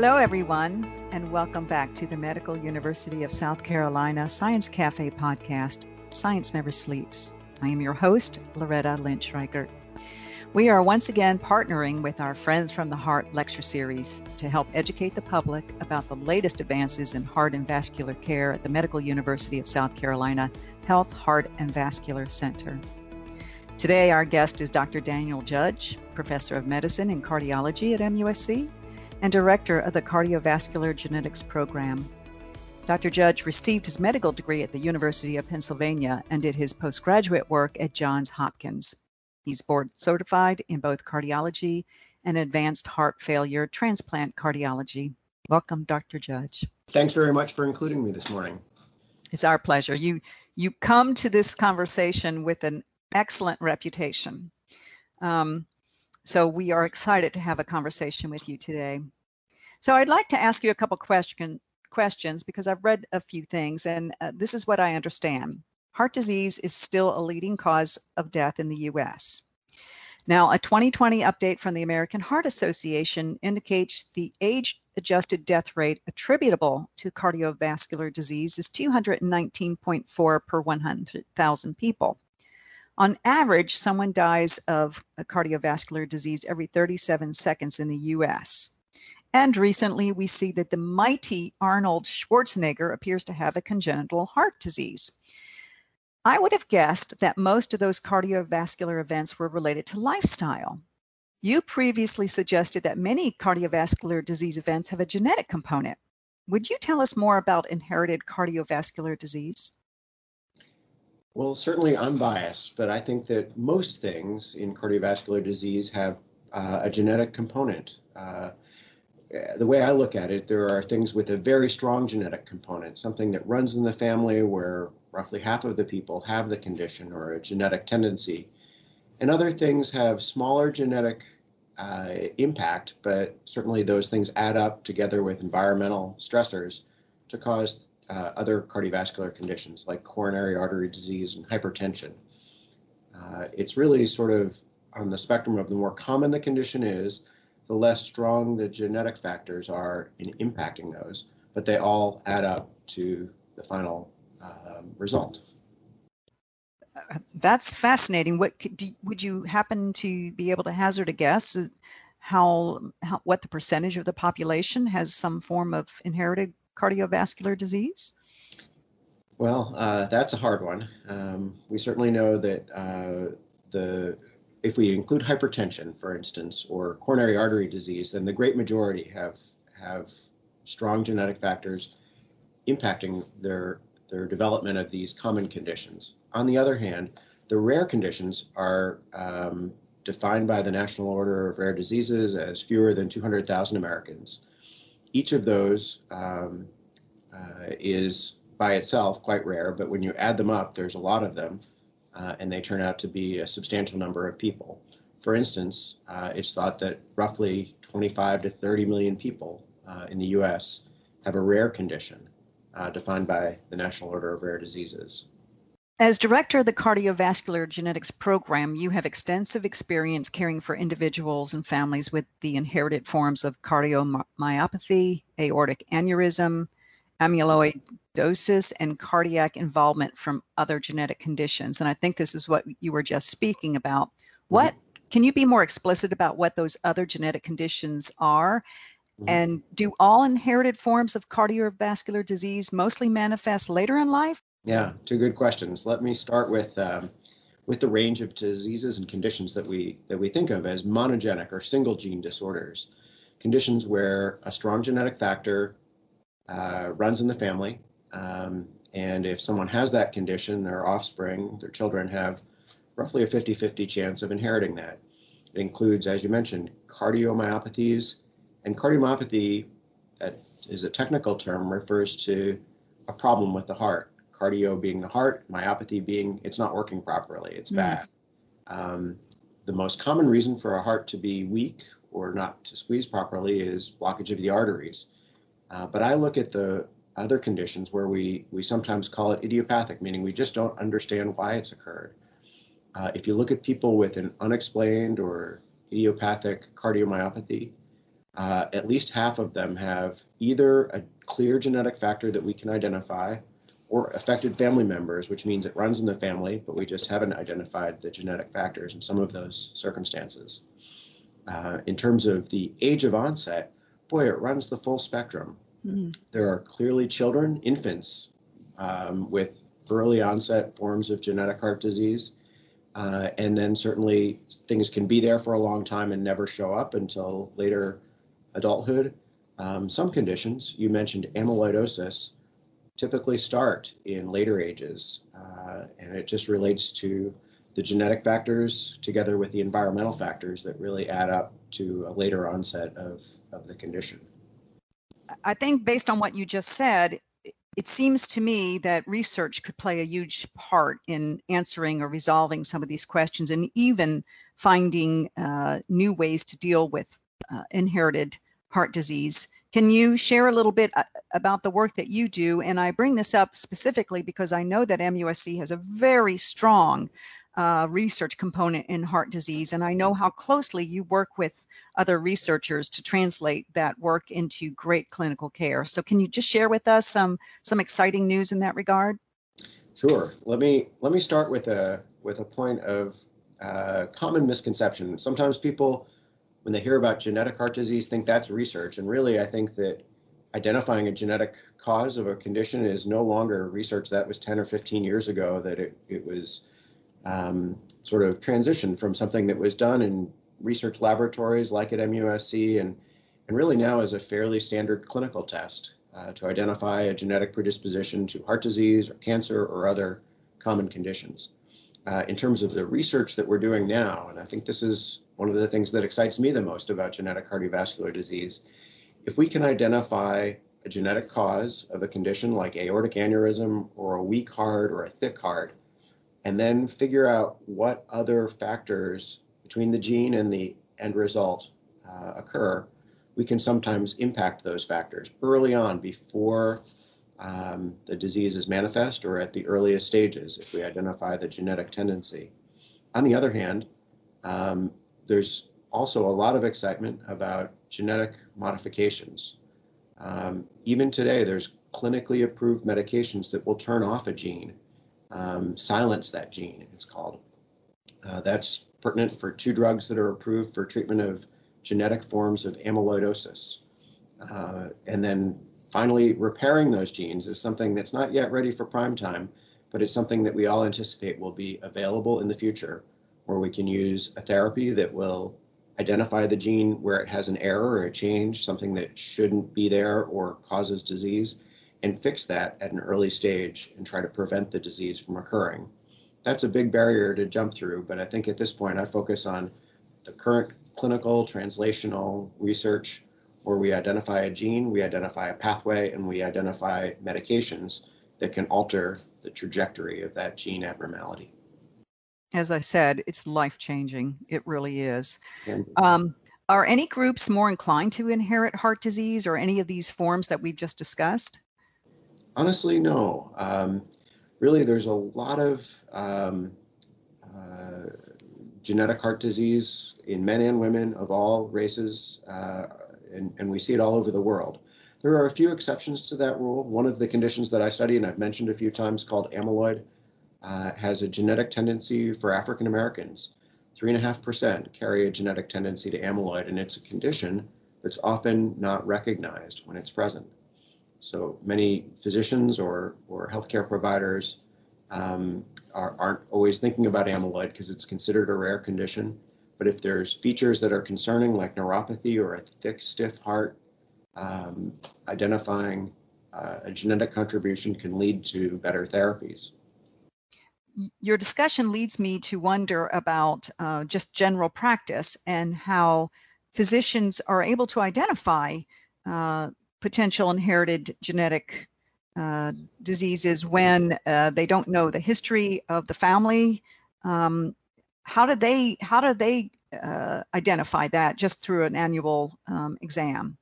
Hello, everyone, and welcome back to the Medical University of South Carolina Science Cafe podcast, Science Never Sleeps. I am your host, Loretta Lynch Reichert. We are once again partnering with our Friends from the Heart lecture series to help educate the public about the latest advances in heart and vascular care at the Medical University of South Carolina Health, Heart, and Vascular Center. Today, our guest is Dr. Daniel Judge, Professor of Medicine and Cardiology at MUSC and Director of the Cardiovascular Genetics Program. Dr. Judge received his medical degree at the University of Pennsylvania and did his postgraduate work at Johns Hopkins. He's board certified in both cardiology and advanced heart failure transplant cardiology. Welcome, Dr. Judge. Thanks very much for including me this morning. It's our pleasure. You you come to this conversation with an excellent reputation. Um, so we are excited to have a conversation with you today. So I'd like to ask you a couple question, questions because I've read a few things and uh, this is what I understand heart disease is still a leading cause of death in the US. Now, a 2020 update from the American Heart Association indicates the age adjusted death rate attributable to cardiovascular disease is 219.4 per 100,000 people. On average, someone dies of a cardiovascular disease every 37 seconds in the US. And recently, we see that the mighty Arnold Schwarzenegger appears to have a congenital heart disease. I would have guessed that most of those cardiovascular events were related to lifestyle. You previously suggested that many cardiovascular disease events have a genetic component. Would you tell us more about inherited cardiovascular disease? Well, certainly I'm biased, but I think that most things in cardiovascular disease have uh, a genetic component. Uh, the way I look at it, there are things with a very strong genetic component, something that runs in the family where roughly half of the people have the condition or a genetic tendency. And other things have smaller genetic uh, impact, but certainly those things add up together with environmental stressors to cause uh, other cardiovascular conditions like coronary artery disease and hypertension. Uh, it's really sort of on the spectrum of the more common the condition is, the less strong the genetic factors are in impacting those, but they all add up to the final um, result. That's fascinating. What do, would you happen to be able to hazard a guess how, how what the percentage of the population has some form of inherited cardiovascular disease? Well, uh, that's a hard one. Um, we certainly know that uh, the if we include hypertension, for instance, or coronary artery disease, then the great majority have have strong genetic factors impacting their their development of these common conditions. On the other hand, the rare conditions are um, defined by the National Order of Rare Diseases as fewer than 200,000 Americans. Each of those um, uh, is by itself quite rare, but when you add them up, there's a lot of them uh, and they turn out to be a substantial number of people. For instance, uh, it's thought that roughly 25 to 30 million people uh, in the US have a rare condition uh, defined by the National Order of Rare Diseases. As director of the Cardiovascular Genetics Program, you have extensive experience caring for individuals and families with the inherited forms of cardiomyopathy, aortic aneurysm, amyloidosis and cardiac involvement from other genetic conditions. And I think this is what you were just speaking about. What mm-hmm. can you be more explicit about what those other genetic conditions are? Mm-hmm. And do all inherited forms of cardiovascular disease mostly manifest later in life? Yeah, two good questions. Let me start with um, with the range of diseases and conditions that we that we think of as monogenic or single gene disorders, conditions where a strong genetic factor uh, runs in the family. Um, and if someone has that condition, their offspring, their children have roughly a 50 50 chance of inheriting that. It includes, as you mentioned, cardiomyopathies. And cardiomyopathy, that is a technical term, refers to a problem with the heart. Cardio being the heart, myopathy being it's not working properly, it's mm. bad. Um, the most common reason for a heart to be weak or not to squeeze properly is blockage of the arteries. Uh, but I look at the other conditions where we, we sometimes call it idiopathic, meaning we just don't understand why it's occurred. Uh, if you look at people with an unexplained or idiopathic cardiomyopathy, uh, at least half of them have either a clear genetic factor that we can identify or affected family members, which means it runs in the family, but we just haven't identified the genetic factors in some of those circumstances. Uh, in terms of the age of onset, boy, it runs the full spectrum. Mm. There are clearly children, infants, um, with early onset forms of genetic heart disease. Uh, and then certainly things can be there for a long time and never show up until later adulthood. Um, some conditions, you mentioned amyloidosis, typically start in later ages, uh, and it just relates to the genetic factors together with the environmental factors that really add up to a later onset of, of the condition. I think based on what you just said, it seems to me that research could play a huge part in answering or resolving some of these questions and even finding uh, new ways to deal with uh, inherited heart disease. Can you share a little bit uh, about the work that you do? And I bring this up specifically because I know that MUSC has a very strong uh, research component in heart disease, and I know how closely you work with other researchers to translate that work into great clinical care. So, can you just share with us some some exciting news in that regard? Sure. Let me let me start with a with a point of uh, common misconception. Sometimes people, when they hear about genetic heart disease, think that's research, and really, I think that identifying a genetic cause of a condition is no longer research that was 10 or 15 years ago. That it it was um, sort of transition from something that was done in research laboratories like at MUSC and, and really now is a fairly standard clinical test uh, to identify a genetic predisposition to heart disease or cancer or other common conditions. Uh, in terms of the research that we're doing now, and I think this is one of the things that excites me the most about genetic cardiovascular disease, if we can identify a genetic cause of a condition like aortic aneurysm or a weak heart or a thick heart, and then figure out what other factors between the gene and the end result uh, occur, we can sometimes impact those factors early on before um, the disease is manifest or at the earliest stages if we identify the genetic tendency. On the other hand, um, there's also a lot of excitement about genetic modifications. Um, even today, there's clinically approved medications that will turn off a gene um, silence that gene, it's called. Uh, that's pertinent for two drugs that are approved for treatment of genetic forms of amyloidosis. Uh, and then finally, repairing those genes is something that's not yet ready for prime time, but it's something that we all anticipate will be available in the future, where we can use a therapy that will identify the gene where it has an error or a change, something that shouldn't be there or causes disease, and fix that at an early stage and try to prevent the disease from occurring. That's a big barrier to jump through, but I think at this point I focus on the current clinical translational research where we identify a gene, we identify a pathway, and we identify medications that can alter the trajectory of that gene abnormality. As I said, it's life changing. It really is. Um, are any groups more inclined to inherit heart disease or any of these forms that we've just discussed? Honestly, no. Um, really, there's a lot of um, uh, genetic heart disease in men and women of all races, uh, and, and, we see it all over the world. There are a few exceptions to that rule. One of the conditions that I study, and I've mentioned a few times, called amyloid, uh, has a genetic tendency for African Americans. Three and a half percent carry a genetic tendency to amyloid, and it's a condition that's often not recognized when it's present. So many physicians or, or healthcare providers um, are, aren't always thinking about amyloid because it's considered a rare condition. But if there's features that are concerning, like neuropathy or a thick, stiff heart, um, identifying uh, a genetic contribution can lead to better therapies. Your discussion leads me to wonder about uh, just general practice and how physicians are able to identify uh, potential inherited genetic uh, diseases when uh, they don't know the history of the family. Um, how do they how do they uh, identify that just through an annual um, exam?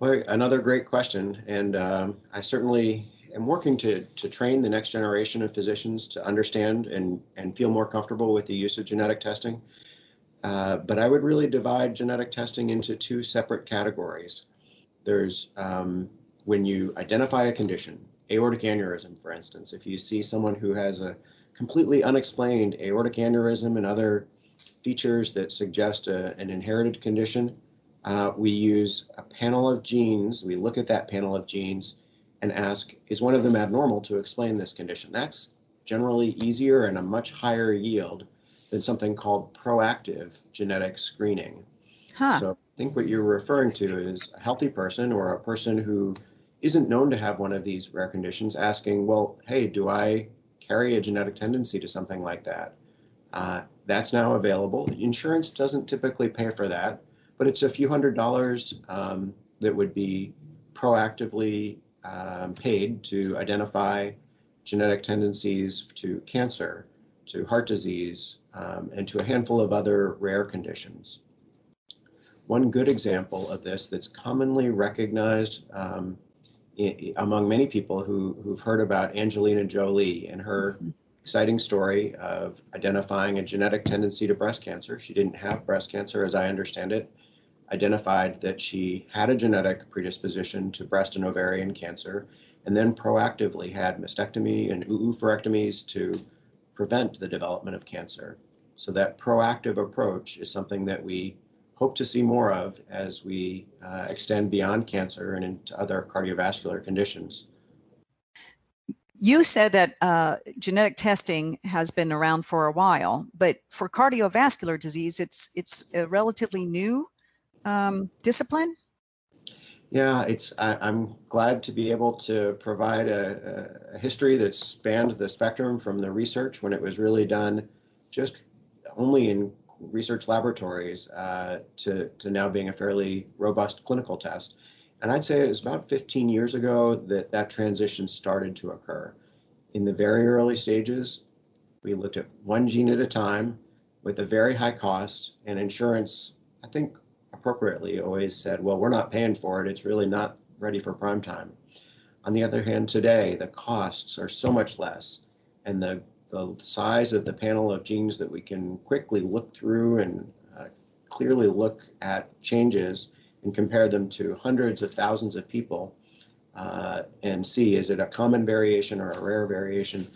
Well, another great question, and um, I certainly am working to to train the next generation of physicians to understand and and feel more comfortable with the use of genetic testing. Uh, but I would really divide genetic testing into two separate categories. There's um, when you identify a condition, aortic aneurysm, for instance, if you see someone who has a completely unexplained aortic aneurysm and other features that suggest a, an inherited condition, uh, we use a panel of genes. We look at that panel of genes and ask, is one of them abnormal to explain this condition? That's generally easier and a much higher yield than something called proactive genetic screening. Huh. So I think what you're referring to is a healthy person or a person who isn't known to have one of these rare conditions asking, well, hey, do I carry a genetic tendency to something like that? Uh, that's now available. Insurance doesn't typically pay for that, but it's a few hundred dollars um, that would be proactively um, paid to identify genetic tendencies to cancer, to heart disease, um, and to a handful of other rare conditions. One good example of this that's commonly recognized among many people who, who've heard about Angelina Jolie and her mm-hmm. exciting story of identifying a genetic tendency to breast cancer. She didn't have breast cancer, as I understand it, identified that she had a genetic predisposition to breast and ovarian cancer, and then proactively had mastectomy and oophorectomies to prevent the development of cancer. So that proactive approach is something that we hope to see more of as we uh, extend beyond cancer and into other cardiovascular conditions. You said that uh, genetic testing has been around for a while, but for cardiovascular disease, it's it's a relatively new um, discipline. Yeah, it's. I, am glad to be able to provide a, a, history that spanned the spectrum from the research when it was really done just only in research laboratories uh, to, to now being a fairly robust clinical test. And I'd say it was about 15 years ago that that transition started to occur. In the very early stages, we looked at one gene at a time with a very high cost, and insurance, I think appropriately, always said, well, we're not paying for it. It's really not ready for prime time. On the other hand, today, the costs are so much less, and the the size of the panel of genes that we can quickly look through and uh, clearly look at changes and compare them to hundreds of thousands of people uh, and see is it a common variation or a rare variation.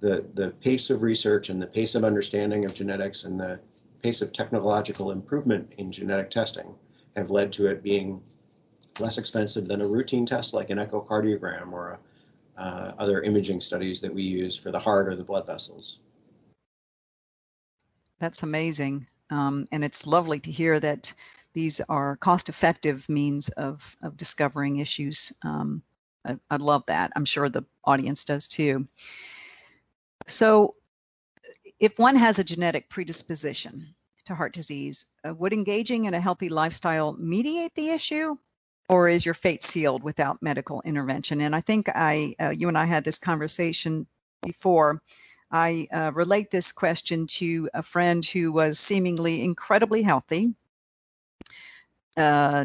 The, the pace of research and the pace of understanding of genetics and the pace of technological improvement in genetic testing have led to it being less expensive than a routine test like an echocardiogram or a uh, other imaging studies that we use for the heart or the blood vessels. That's amazing. Um, and it's lovely to hear that these are cost effective means of, of discovering issues. Um, I, I love that. I'm sure the audience does too. So, if one has a genetic predisposition to heart disease, uh, would engaging in a healthy lifestyle mediate the issue? Or is your fate sealed without medical intervention? And I think I, uh, you and I had this conversation before. I uh, relate this question to a friend who was seemingly incredibly healthy, uh,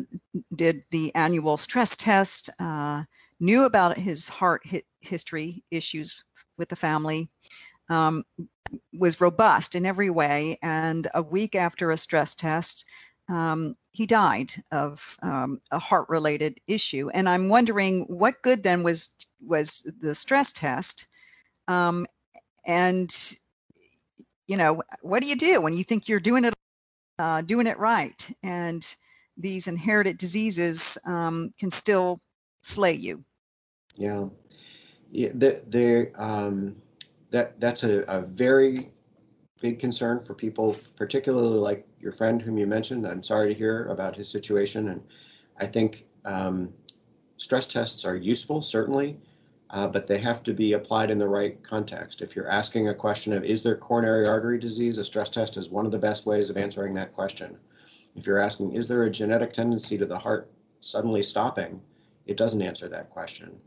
did the annual stress test, uh, knew about his heart history issues with the family, um, was robust in every way, and a week after a stress test, um, he died of um, a heart-related issue. And I'm wondering what good then was was the stress test, um, and you know what do you do when you think you're doing it uh, doing it right, and these inherited diseases um, can still slay you. Yeah, yeah. Um, that that's a, a very big concern for people, particularly like your friend whom you mentioned. I'm sorry to hear about his situation, and I think um, stress tests are useful, certainly, uh, but they have to be applied in the right context. If you're asking a question of is there coronary artery disease, a stress test is one of the best ways of answering that question. If you're asking is there a genetic tendency to the heart suddenly stopping, it doesn't answer that question.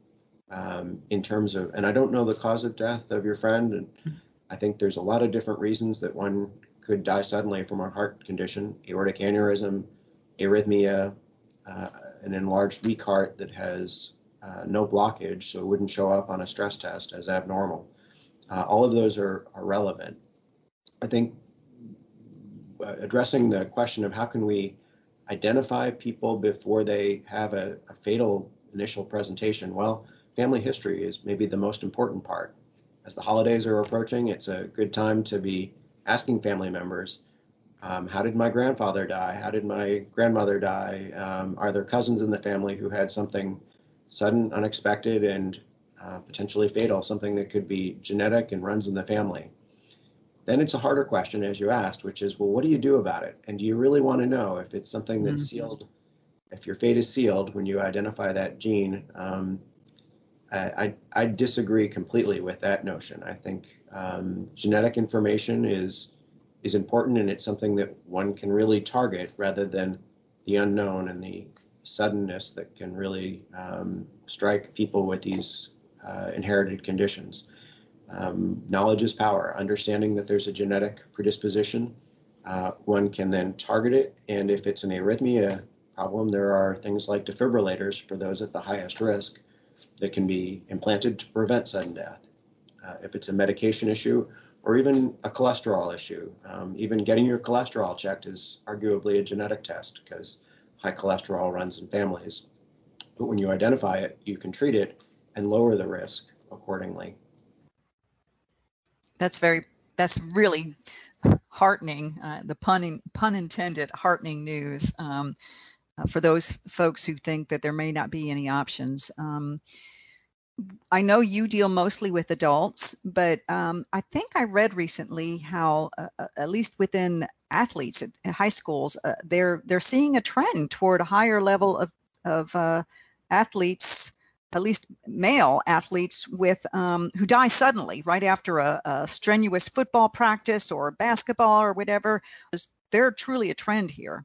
Um, in terms of, and I don't know the cause of death of your friend, and I think there's a lot of different reasons that one could die suddenly from a heart condition, aortic aneurysm, arrhythmia, uh, an enlarged weak heart that has uh, no blockage, so it wouldn't show up on a stress test as abnormal. Uh, all of those are, are relevant. I think uh, addressing the question of how can we identify people before they have a, a fatal initial presentation. Well, family history is maybe the most important part. As the holidays are approaching, it's a good time to be asking family members, um, how did my grandfather die? How did my grandmother die? Um, are there cousins in the family who had something sudden, unexpected, and uh, potentially fatal, something that could be genetic and runs in the family? Then it's a harder question, as you asked, which is, well, what do you do about it? And do you really want to know if it's something that's mm-hmm. sealed, if your fate is sealed when you identify that gene? Um, I, I, disagree completely with that notion. I think um, genetic information is is important and it's something that one can really target rather than the unknown and the suddenness that can really um, strike people with these uh, inherited conditions. Um, knowledge is power. Understanding that there's a genetic predisposition, uh, one can then target it. And if it's an arrhythmia problem, there are things like defibrillators for those at the highest risk that can be implanted to prevent sudden death. Uh, if it's a medication issue or even a cholesterol issue, um, even getting your cholesterol checked is arguably a genetic test because high cholesterol runs in families. But when you identify it, you can treat it and lower the risk accordingly. That's very, that's really heartening, uh, the pun, in, pun intended, heartening news. Um, for those folks who think that there may not be any options. Um, I know you deal mostly with adults, but um, I think I read recently how, uh, uh at least within athletes at, high schools, uh, they're they're seeing a trend toward a higher level of of uh, athletes, at least male athletes, with um, who die suddenly right after a, a strenuous football practice or basketball or whatever. There's, They're truly a trend here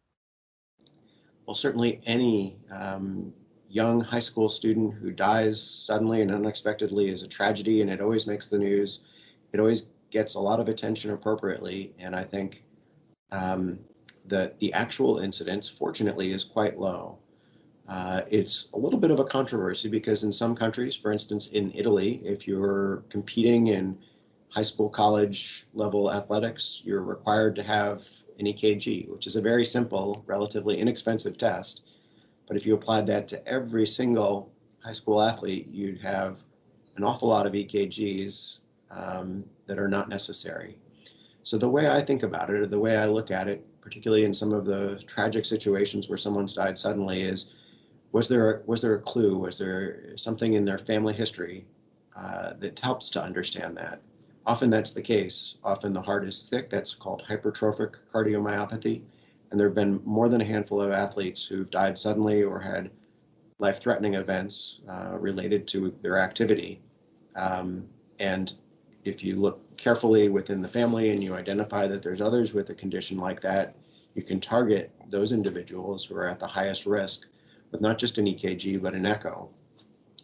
well, certainly any um, young high school student who dies suddenly and unexpectedly is a tragedy, and it always makes the news. It always gets a lot of attention appropriately, and I think um, the the actual incidence, fortunately, is quite low. Uh, it's a little bit of a controversy because in some countries, for instance, in Italy, if you're competing in high school, college level athletics, you're required to have an EKG, which is a very simple, relatively inexpensive test. But if you applied that to every single high school athlete, you'd have an awful lot of EKGs um, that are not necessary. So the way I think about it, or the way I look at it, particularly in some of the tragic situations where someone's died suddenly, is was there was there a clue? Was there something in their family history uh, that helps to understand that? Often that's the case. Often the heart is thick. That's called hypertrophic cardiomyopathy. And there have been more than a handful of athletes who've died suddenly or had life threatening events uh, related to their activity. Um, and if you look carefully within the family and you identify that there's others with a condition like that, you can target those individuals who are at the highest risk with not just an EKG, but an echo.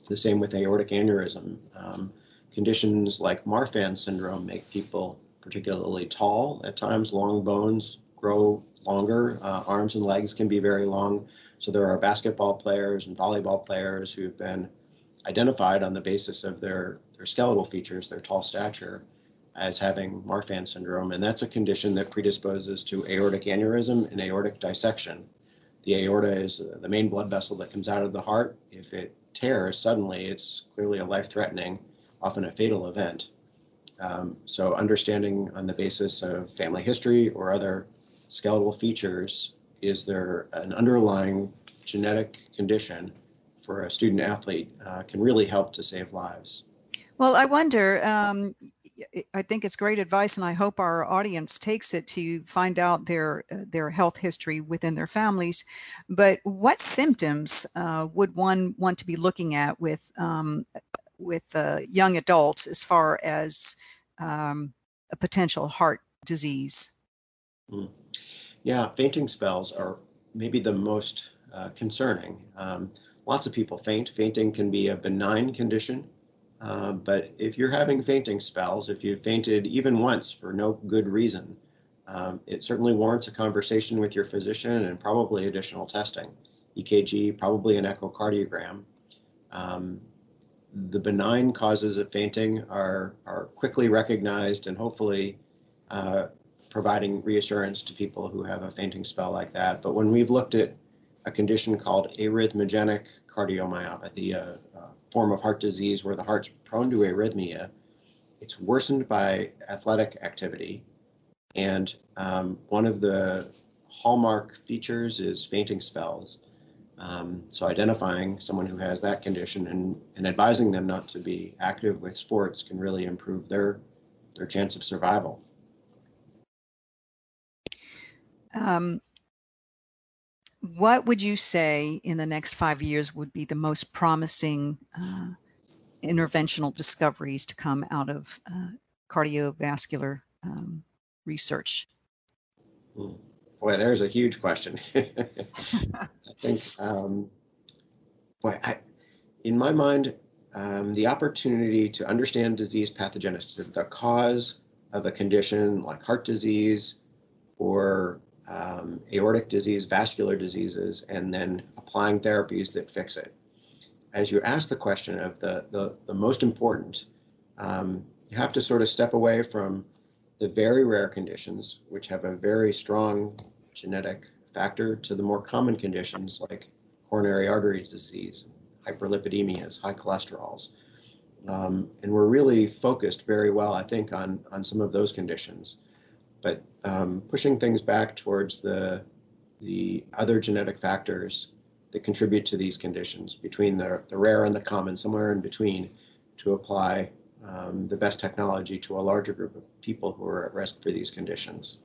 The same with aortic aneurysm. Um, Conditions like Marfan syndrome make people particularly tall. At times, long bones grow longer. Uh, arms and legs can be very long. So there are basketball players and volleyball players who've been identified on the basis of their, their skeletal features, their tall stature, as having Marfan syndrome. And that's a condition that predisposes to aortic aneurysm and aortic dissection. The aorta is the main blood vessel that comes out of the heart. If it tears suddenly, it's clearly a life threatening often a fatal event. Um, so understanding on the basis of family history or other skeletal features, is there an underlying genetic condition for a student athlete uh, can really help to save lives. Well, I wonder, um, I think it's great advice, and I hope our audience takes it to find out their uh, their health history within their families. But what symptoms uh, would one want to be looking at with um, with uh, young adults as far as um, a potential heart disease? Mm. Yeah, fainting spells are maybe the most uh, concerning. Um, lots of people faint. Fainting can be a benign condition, uh, but if you're having fainting spells, if you've fainted even once for no good reason, um, it certainly warrants a conversation with your physician and probably additional testing. EKG, probably an echocardiogram. Um, the benign causes of fainting are, are quickly recognized and hopefully uh, providing reassurance to people who have a fainting spell like that. But when we've looked at a condition called arrhythmogenic cardiomyopathy, a, a form of heart disease where the heart's prone to arrhythmia, it's worsened by athletic activity. And um, one of the hallmark features is fainting spells. Um, so identifying someone who has that condition and, and advising them not to be active with sports can really improve their their chance of survival. Um, what would you say in the next five years would be the most promising uh, interventional discoveries to come out of uh, cardiovascular um, research? Hmm. Boy, there's a huge question. I think, um, boy, I, in my mind, um, the opportunity to understand disease pathogenesis, the cause of a condition like heart disease or um, aortic disease, vascular diseases, and then applying therapies that fix it. As you ask the question of the, the, the most important, um, you have to sort of step away from the very rare conditions, which have a very strong genetic factor, to the more common conditions like coronary artery disease, hyperlipidemias, high cholesterols. Um, and we're really focused very well, I think, on, on some of those conditions. But um, pushing things back towards the, the other genetic factors that contribute to these conditions, between the, the rare and the common, somewhere in between, to apply um, the best technology to a larger group of people who are at risk for these conditions.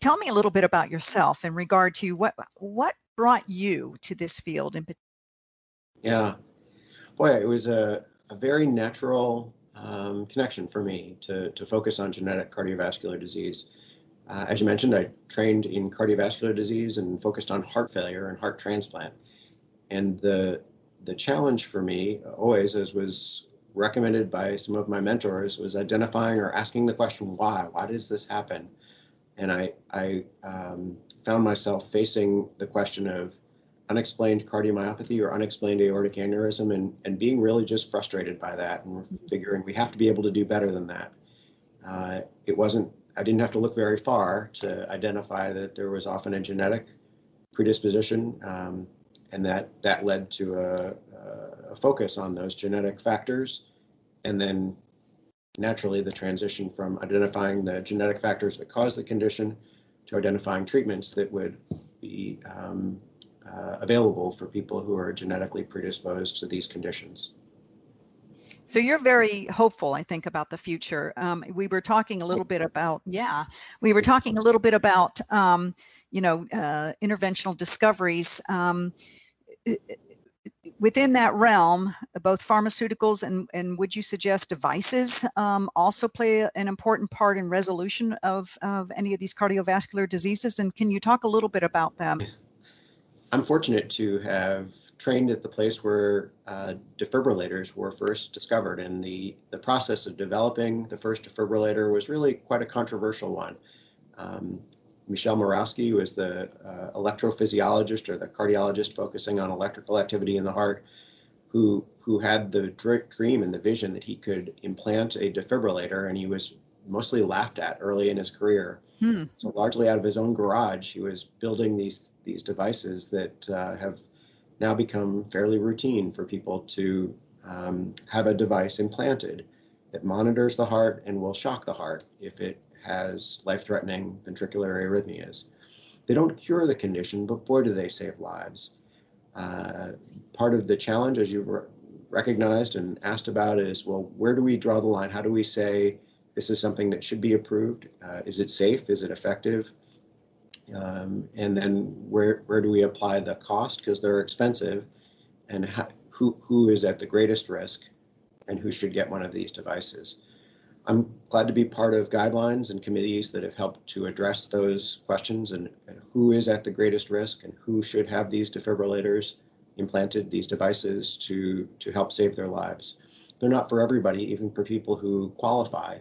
Tell me a little bit about yourself in regard to what what brought you to this field in particular. Yeah, boy, it was a, a very natural um, connection for me to, to focus on genetic cardiovascular disease. Uh, as you mentioned, I trained in cardiovascular disease and focused on heart failure and heart transplant. And the the challenge for me always, as was recommended by some of my mentors was identifying or asking the question why? Why does this happen? And i i um, found myself facing the question of unexplained cardiomyopathy or unexplained aortic aneurysm and, and being really just frustrated by that and figuring we have to be able to do better than that. Uh, it wasn't i didn't have to look very far to identify that there was often a genetic predisposition um, and that that led to a, a, focus on those genetic factors, and then naturally the transition from identifying the genetic factors that cause the condition to identifying treatments that would be um, uh, available for people who are genetically predisposed to these conditions. So you're very hopeful, I think, about the future. Um, we were talking a little bit about, yeah, we were talking a little bit about, um, you know, uh, interventional discoveries. Um, within that realm, both pharmaceuticals and, and would you suggest devices um, also play an important part in resolution of, of any of these cardiovascular diseases? And can you talk a little bit about them? I'm fortunate to have trained at the place where uh, defibrillators were first discovered, and the, the process of developing the first defibrillator was really quite a controversial one. Um, Michel Mirowski, is the uh, electrophysiologist or the cardiologist focusing on electrical activity in the heart, who who had the dream and the vision that he could implant a defibrillator, and he was mostly laughed at early in his career. Hmm. So largely out of his own garage, he was building these these devices that uh, have now become fairly routine for people to um, have a device implanted that monitors the heart and will shock the heart if it has life-threatening ventricular arrhythmias. They don't cure the condition, but boy, do they save lives. Uh, part of the challenge, as you've re- recognized and asked about, is well, where do we draw the line? How do we say this is something that should be approved? Uh, is it safe? Is it effective? Um, and then where where do we apply the cost because they're expensive, and how, who who is at the greatest risk, and who should get one of these devices? I'm glad to be part of guidelines and committees that have helped to address those questions and, and, who is at the greatest risk and who should have these defibrillators implanted, these devices to, to help save their lives. They're not for everybody, even for people who qualify.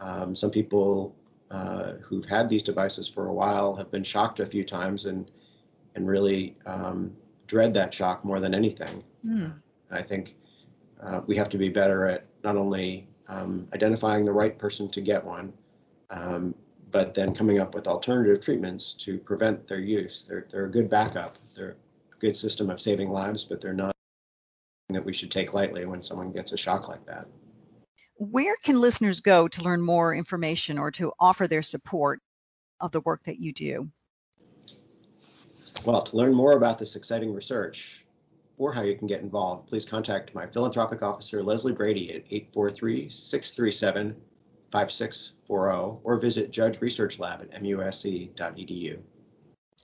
Um, some people uh, who've had these devices for a while have been shocked a few times and, and really um, dread that shock more than anything. Mm. I think uh, we have to be better at not only um, identifying the right person to get one, um, but then coming up with alternative treatments to prevent their use. They're, they're a good backup. They're a good system of saving lives, but they're not that we should take lightly when someone gets a shock like that. Where can listeners go to learn more information or to offer their support of the work that you do? Well, to learn more about this exciting research or how you can get involved, please contact my philanthropic officer, Leslie Brady, at 843 637 5640 or visit Judge Research Lab at musc.edu.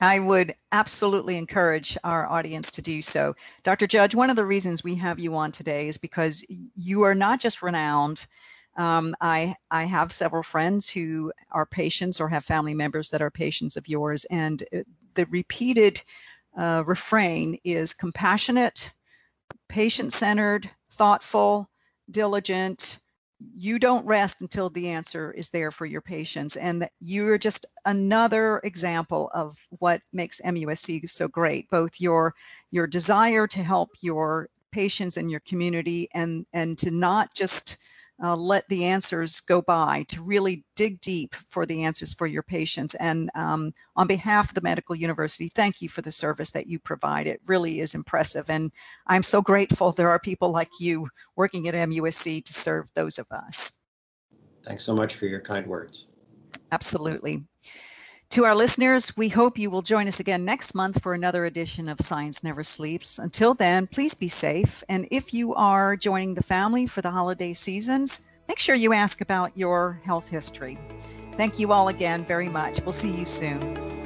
I would absolutely encourage our audience to do so. Dr. Judge, one of the reasons we have you on today is because you are not just renowned. Um, I, I have several friends who are patients or have family members that are patients of yours, and uh, the repeated uh, refrain is compassionate, patient centered, thoughtful, diligent, you don't rest until the answer is there for your patients. And you're just another example of what makes MUSC so great, both your your desire to help your patients and your community and and to not just uh, let the answers go by, to really dig deep for the answers for your patients. And um, on behalf of the Medical University, thank you for the service that you provide. It really is impressive. And I'm so grateful there are people like you working at MUSC to serve those of us. Thanks so much for your kind words. Absolutely. To our listeners, we hope you will join us again next month for another edition of Science Never Sleeps. Until then, please be safe. And if you are joining the family for the holiday seasons, make sure you ask about your health history. Thank you all again very much. We'll see you soon.